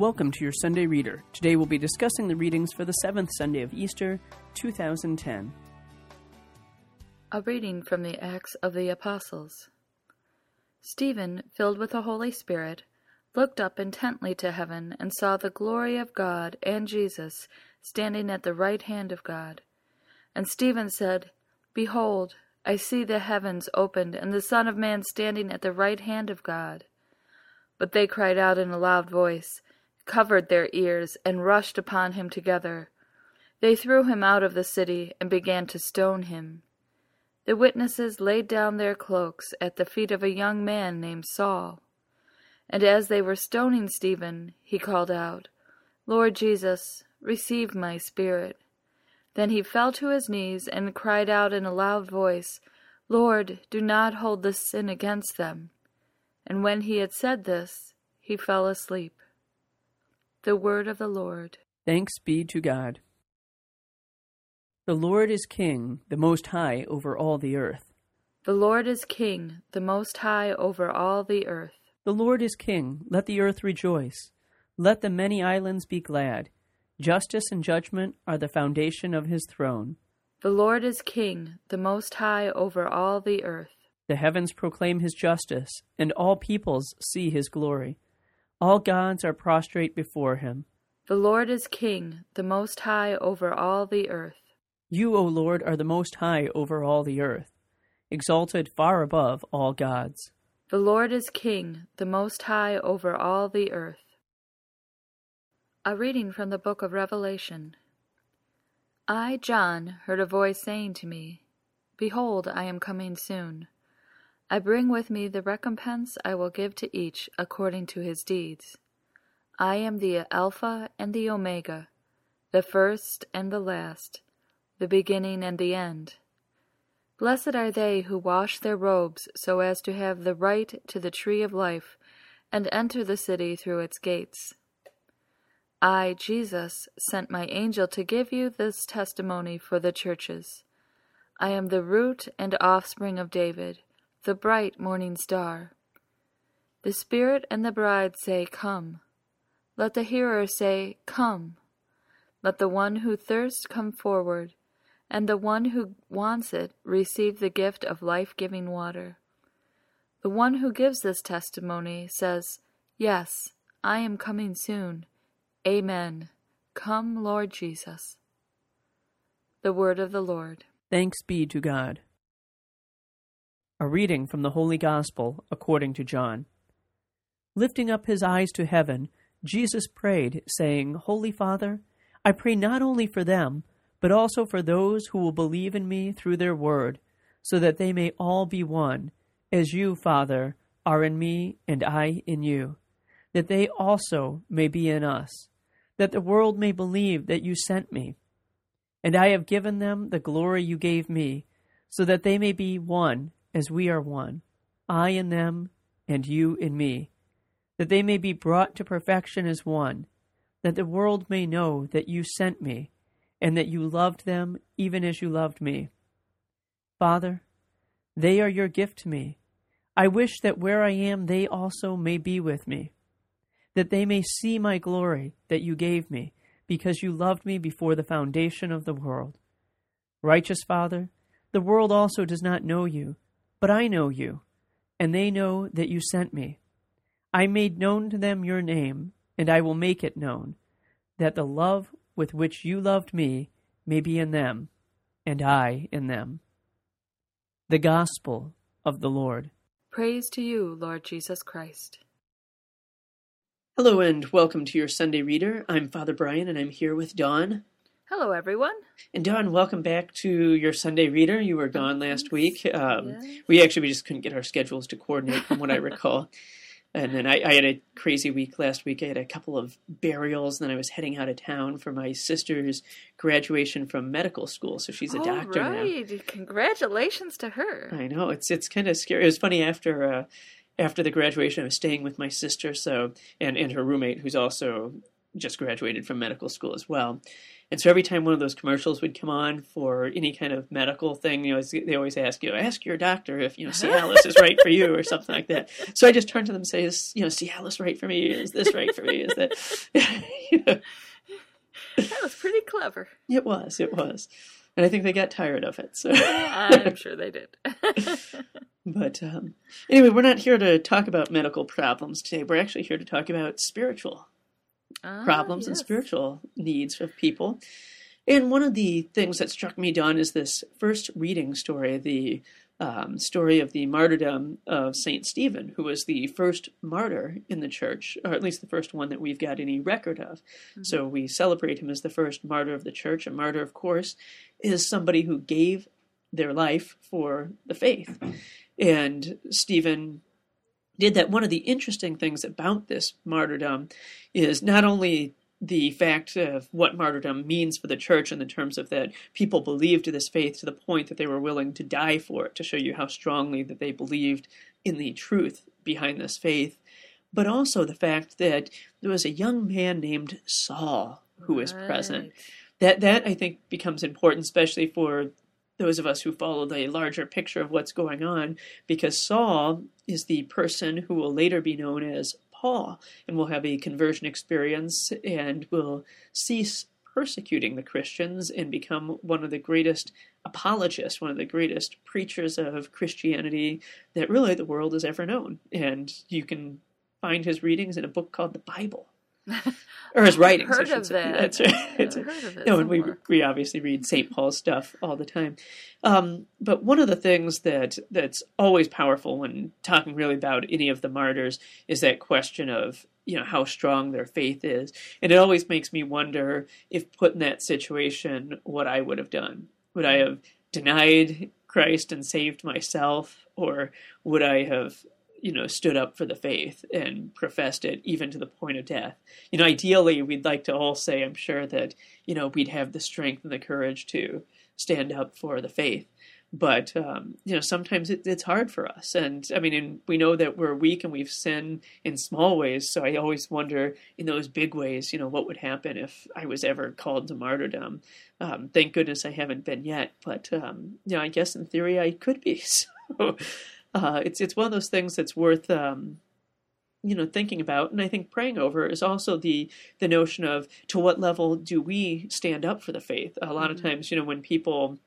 Welcome to your Sunday Reader. Today we'll be discussing the readings for the seventh Sunday of Easter, 2010. A reading from the Acts of the Apostles. Stephen, filled with the Holy Spirit, looked up intently to heaven and saw the glory of God and Jesus standing at the right hand of God. And Stephen said, Behold, I see the heavens opened and the Son of Man standing at the right hand of God. But they cried out in a loud voice, covered their ears, and rushed upon him together. They threw him out of the city and began to stone him. The witnesses laid down their cloaks at the feet of a young man named Saul. And as they were stoning Stephen, he called out, Lord Jesus, receive my spirit. Then he fell to his knees and cried out in a loud voice, Lord, do not hold this sin against them. And when he had said this, he fell asleep. The word of the Lord. Thanks be to God. The Lord is King, the Most High over all the earth. The Lord is King, the Most High over all the earth. The Lord is King, let the earth rejoice. Let the many islands be glad. Justice and judgment are the foundation of his throne. The Lord is King, the Most High over all the earth. The heavens proclaim his justice, and all peoples see his glory. All gods are prostrate before him. The Lord is King, the Most High over all the earth. You, O Lord, are the Most High over all the earth, exalted far above all gods. The Lord is King, the Most High over all the earth. A reading from the book of Revelation. I, John, heard a voice saying to me, Behold, I am coming soon. I bring with me the recompense I will give to each according to his deeds. I am the Alpha and the Omega, the first and the last, the beginning and the end. Blessed are they who wash their robes so as to have the right to the tree of life and enter the city through its gates. I, Jesus, sent my angel to give you this testimony for the churches. I am the root and offspring of David the bright morning star. The Spirit and the bride say, Come. Let the hearer say, Come. Let the one who thirsts come forward, and the one who wants it receive the gift of life giving water. The one who gives this testimony says, Yes, I am coming soon. Amen. Come, Lord Jesus. The Word of the Lord. Thanks be to God. A reading from the Holy Gospel according to John. Lifting up his eyes to heaven, Jesus prayed, saying, Holy Father, I pray not only for them, but also for those who will believe in me through their word, so that they may all be one, as you, Father, are in me and I in you, that they also may be in us, that the world may believe that you sent me. And I have given them the glory you gave me, so that they may be one as we are one, I in them, and you in me, that they may be brought to perfection as one, that the world may know that you sent me, and that you loved them even as you loved me. Father, they are your gift to me. I wish that where I am, they also may be with me, that they may see my glory that you gave me, because you loved me before the foundation of the world. Righteous Father, the world also does not know you but I know you, and they know that you sent me. I made known to them your name, and I will make it known, that the love with which you loved me may be in them, and I in them. The Gospel of the Lord. Praise to you, Lord Jesus Christ. Hello, and welcome to your Sunday Reader. I'm Father Brian, and I'm here with Dawn. Hello, everyone. And Dawn, welcome back to your Sunday Reader. You were gone last week. Um, We actually we just couldn't get our schedules to coordinate, from what I recall. And then I, I, had a crazy week last week. I had a couple of burials, and then I was heading out of town for my sister's graduation from medical school. So she's a All doctor right. now. Congratulations to her. I know it's it's kind of scary. It was funny after uh, after the graduation. I was staying with my sister, so and and her roommate, who's also just graduated from medical school as well. And so every time one of those commercials would come on for any kind of medical thing, you know, they always ask you, ask your doctor if, you know, Cialis is right for you or something like that. So I just turn to them and say, is, you know, Cialis right for me? Is this right for me? Is that, you know. That was pretty clever. It was, it was. And I think they got tired of it. So I'm sure they did. but um, anyway, we're not here to talk about medical problems today. We're actually here to talk about spiritual ah, problems yes. and spiritual needs of people. And one of the things that struck me, Dawn, is this first reading story, the um, story of the martyrdom of Saint Stephen, who was the first martyr in the church, or at least the first one that we've got any record of. Mm-hmm. So we celebrate him as the first martyr of the church. A martyr, of course, is somebody who gave their life for the faith. And Stephen did that. One of the interesting things about this martyrdom is not only the fact of what martyrdom means for the church in the terms of that people believed this faith to the point that they were willing to die for it to show you how strongly that they believed in the truth behind this faith but also the fact that there was a young man named Saul who was right. present that that I think becomes important especially for those of us who follow the larger picture of what's going on because Saul is the person who will later be known as Paul and will have a conversion experience and will cease persecuting the Christians and become one of the greatest apologists, one of the greatest preachers of Christianity that really the world has ever known. And you can find his readings in a book called the Bible. or his writings. Heard of that. That's right. It's heard of it. No, and we we obviously read St. Paul's stuff all the time. Um, but one of the things that that's always powerful when talking really about any of the martyrs is that question of you know how strong their faith is, and it always makes me wonder if put in that situation, what I would have done. Would I have denied Christ and saved myself, or would I have you know, stood up for the faith and professed it even to the point of death. You know, ideally, we'd like to all say, I'm sure, that, you know, we'd have the strength and the courage to stand up for the faith. But, um, you know, sometimes it, it's hard for us. And I mean, and we know that we're weak and we've sinned in small ways. So I always wonder in those big ways, you know, what would happen if I was ever called to martyrdom. Um, thank goodness I haven't been yet. But, um, you know, I guess in theory I could be. So uh, it's it's one of those things that's worth um, you know thinking about, and I think praying over is also the the notion of to what level do we stand up for the faith. A lot mm-hmm. of times, you know, when people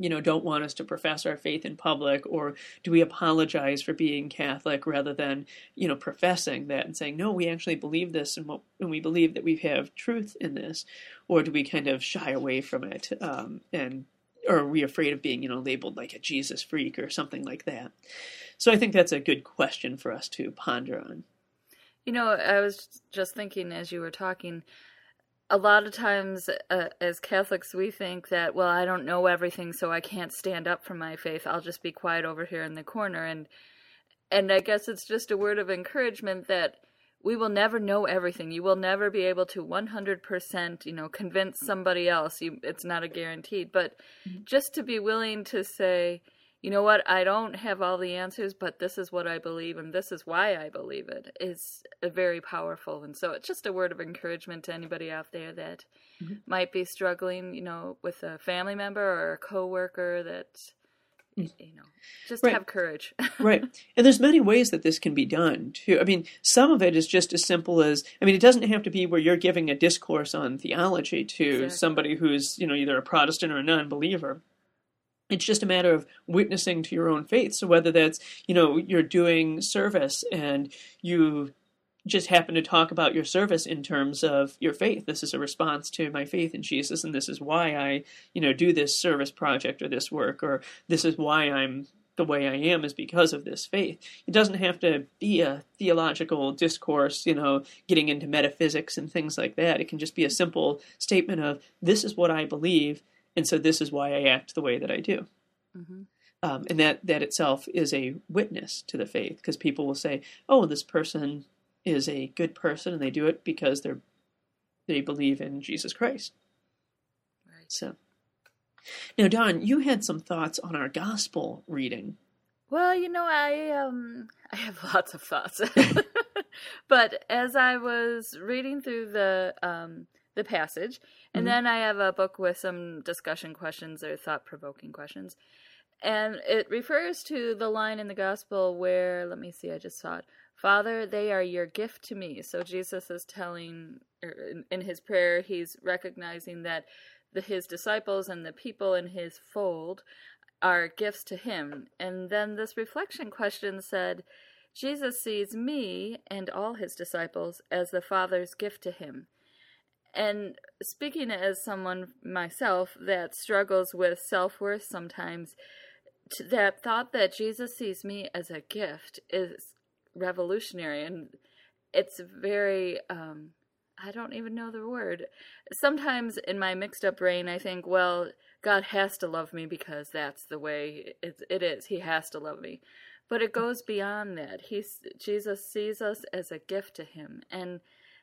you know don't want us to profess our faith in public or do we apologize for being catholic rather than you know professing that and saying no we actually believe this and, what, and we believe that we have truth in this or do we kind of shy away from it um, and or are we afraid of being, you know, labeled like a Jesus freak or something like that? So I think that's a good question for us to ponder on. You know, I was just thinking as you were talking, a lot of times uh, as Catholics, we think that, well, I don't know everything, so I can't stand up for my faith. I'll just be quiet over here in the corner. And, and I guess it's just a word of encouragement that we will never know everything. You will never be able to 100%, you know, convince somebody else. You, it's not a guaranteed, but mm-hmm. just to be willing to say, you know what, I don't have all the answers, but this is what I believe and this is why I believe it is very powerful. And so it's just a word of encouragement to anybody out there that mm-hmm. might be struggling, you know, with a family member or a coworker that. You know just right. have courage. Right. And there's many ways that this can be done too. I mean some of it is just as simple as i mean it doesn't have to be where you're giving a discourse on theology to exactly. somebody who's you know either a protestant or a non-believer. It's just a matter of witnessing to your own faith. So whether that's you know you're doing service and you just happen to talk about your service in terms of your faith. This is a response to my faith in Jesus, and this is why I, you know, do this service project or this work, or this is why I'm the way I am is because of this faith. It doesn't have to be a theological discourse, you know, getting into metaphysics and things like that. It can just be a simple statement of this is what I believe, and so this is why I act the way that I do. Mm-hmm. Um, and that that itself is a witness to the faith because people will say, "Oh, this person is a good person and they do it because they're they believe in Jesus Christ. Right. So now Dawn, you had some thoughts on our gospel reading. Well, you know, I um I have lots of thoughts. but as I was reading through the um, the passage, and mm-hmm. then I have a book with some discussion questions or thought provoking questions, and it refers to the line in the gospel where let me see, I just saw it. Father, they are your gift to me. So Jesus is telling, er, in, in his prayer, he's recognizing that the, his disciples and the people in his fold are gifts to him. And then this reflection question said, Jesus sees me and all his disciples as the Father's gift to him. And speaking as someone myself that struggles with self worth sometimes, that thought that Jesus sees me as a gift is revolutionary and it's very um, I don't even know the word. Sometimes in my mixed up brain, I think, well, God has to love me because that's the way it, it is. He has to love me. But it goes beyond that. He's, Jesus sees us as a gift to Him. And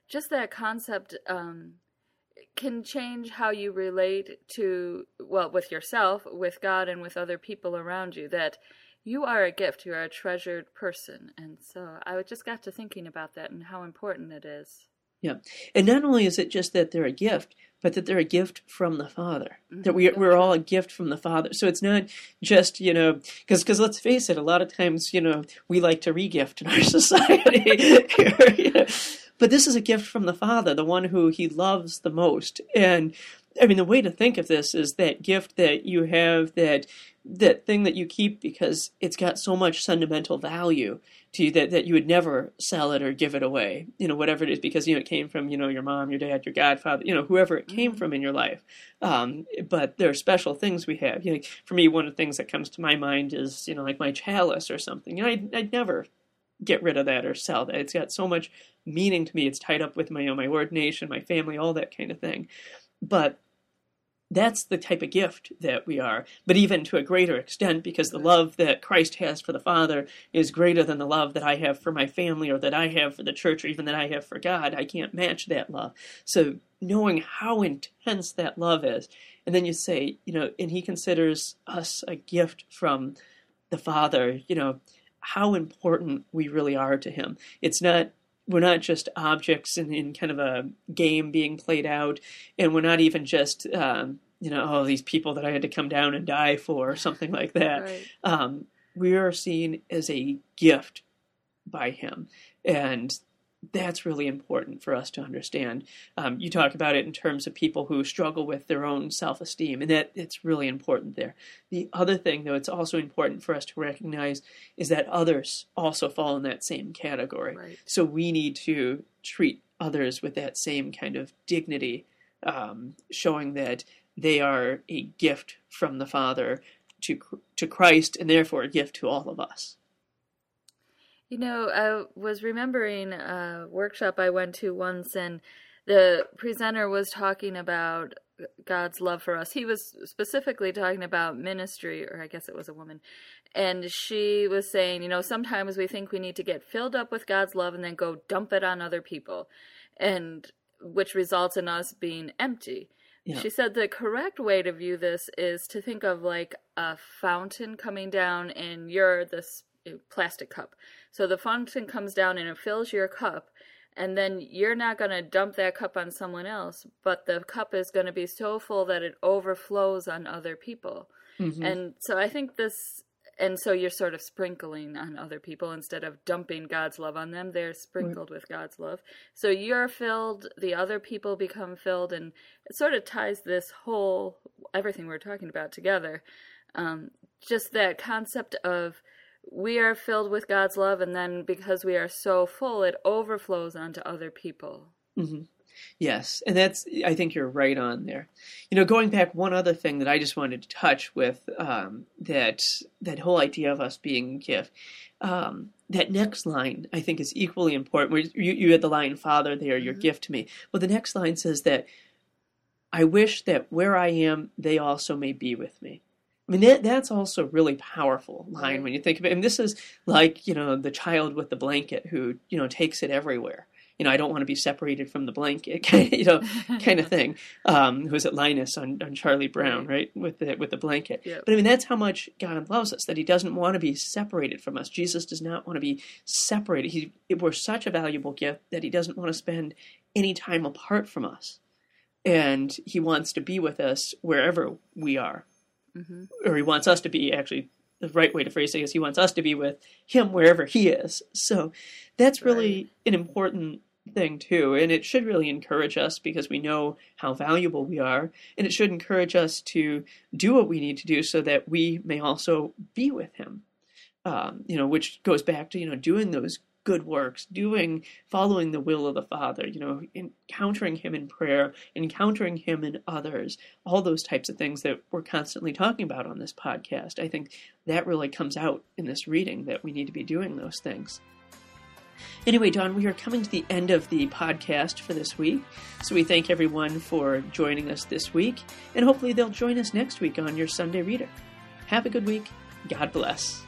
just that concept um, can change how you relate to, well, with yourself, with God, and with other people around you. That you are a gift, you are a treasured person. And so I just got to thinking about that and how important it is. Yeah. And not only is it just that they're a gift, but that they're a gift from the Father. Mm-hmm. That we, we're all a gift from the Father. So it's not just, you know, because because let's face it, a lot of times, you know, we like to regift in our society. But this is a gift from the Father, the one who he loves the most. And I mean, the way to think of this is that gift that you have, that that thing that you keep because it's got so much sentimental value to you that, that you would never sell it or give it away, you know, whatever it is, because, you know, it came from, you know, your mom, your dad, your godfather, you know, whoever it came mm-hmm. from in your life. Um, but there are special things we have. You know, for me, one of the things that comes to my mind is, you know, like my chalice or something. You know, I'd, I'd never get rid of that or sell that. It's got so much meaning to me. It's tied up with my, you know, my ordination, my family, all that kind of thing. But that's the type of gift that we are, but even to a greater extent, because the love that Christ has for the Father is greater than the love that I have for my family or that I have for the church or even that I have for God. I can't match that love. So, knowing how intense that love is, and then you say, you know, and He considers us a gift from the Father, you know, how important we really are to Him. It's not we're not just objects in, in kind of a game being played out, and we're not even just um, you know oh these people that I had to come down and die for or something like that. Right. Um, we are seen as a gift by Him, and that's really important for us to understand. Um, you talk about it in terms of people who struggle with their own self esteem, and that it's really important there. The other thing, though, it's also important for us to recognize is that others also fall in that same category. Right. So we need to treat others with that same kind of dignity, um, showing that they are a gift from the Father to to Christ, and therefore a gift to all of us. You know, I was remembering a workshop I went to once, and the presenter was talking about God's love for us. He was specifically talking about ministry, or I guess it was a woman. And she was saying, you know, sometimes we think we need to get filled up with God's love and then go dump it on other people, and which results in us being empty. Yeah. She said the correct way to view this is to think of like a fountain coming down, and you're this plastic cup. So the fountain comes down and it fills your cup, and then you're not going to dump that cup on someone else, but the cup is going to be so full that it overflows on other people. Mm-hmm. And so I think this, and so you're sort of sprinkling on other people instead of dumping God's love on them. They're sprinkled right. with God's love. So you're filled, the other people become filled, and it sort of ties this whole, everything we're talking about together. Um, just that concept of we are filled with God's love, and then because we are so full, it overflows onto other people. Mm-hmm. Yes, and that's I think you're right on there. You know, going back, one other thing that I just wanted to touch with um, that that whole idea of us being gift. Um, that next line I think is equally important. Where you, you had the line "Father, they are your mm-hmm. gift to me." Well, the next line says that I wish that where I am, they also may be with me. I mean, that, that's also a really powerful line right. when you think of it. And this is like, you know, the child with the blanket who, you know, takes it everywhere. you know, I don't want to be separated from the blanket, kind of, you know, kind of thing. Um, it Linus on, on Charlie Brown, right, with the with the blanket. Yep. But I mean, that's how much God loves us. That He doesn't want to be separated from us. Jesus does not want to be separated. He, we're such a valuable gift that He doesn't want to spend any time apart from us, and He wants to be with us wherever we are, hmm or He wants us to be actually the right way to phrase it is he wants us to be with him wherever he is. So that's really Right. an important thing too, and it should really encourage us because we know how valuable we are, and it should encourage us to do what we need to do so that we may also be with him. Um, you know, which goes back to you know doing those good works, doing following the will of the Father, you know, encountering him in prayer, encountering him in others, all those types of things that we're constantly talking about on this podcast. I think that really comes out in this reading that we need to be doing those things. Anyway, Dawn, we are coming to the end of the podcast for this week. So we thank everyone for joining us this week, and hopefully they'll join us next week on your Sunday Reader. Have a good week. God bless.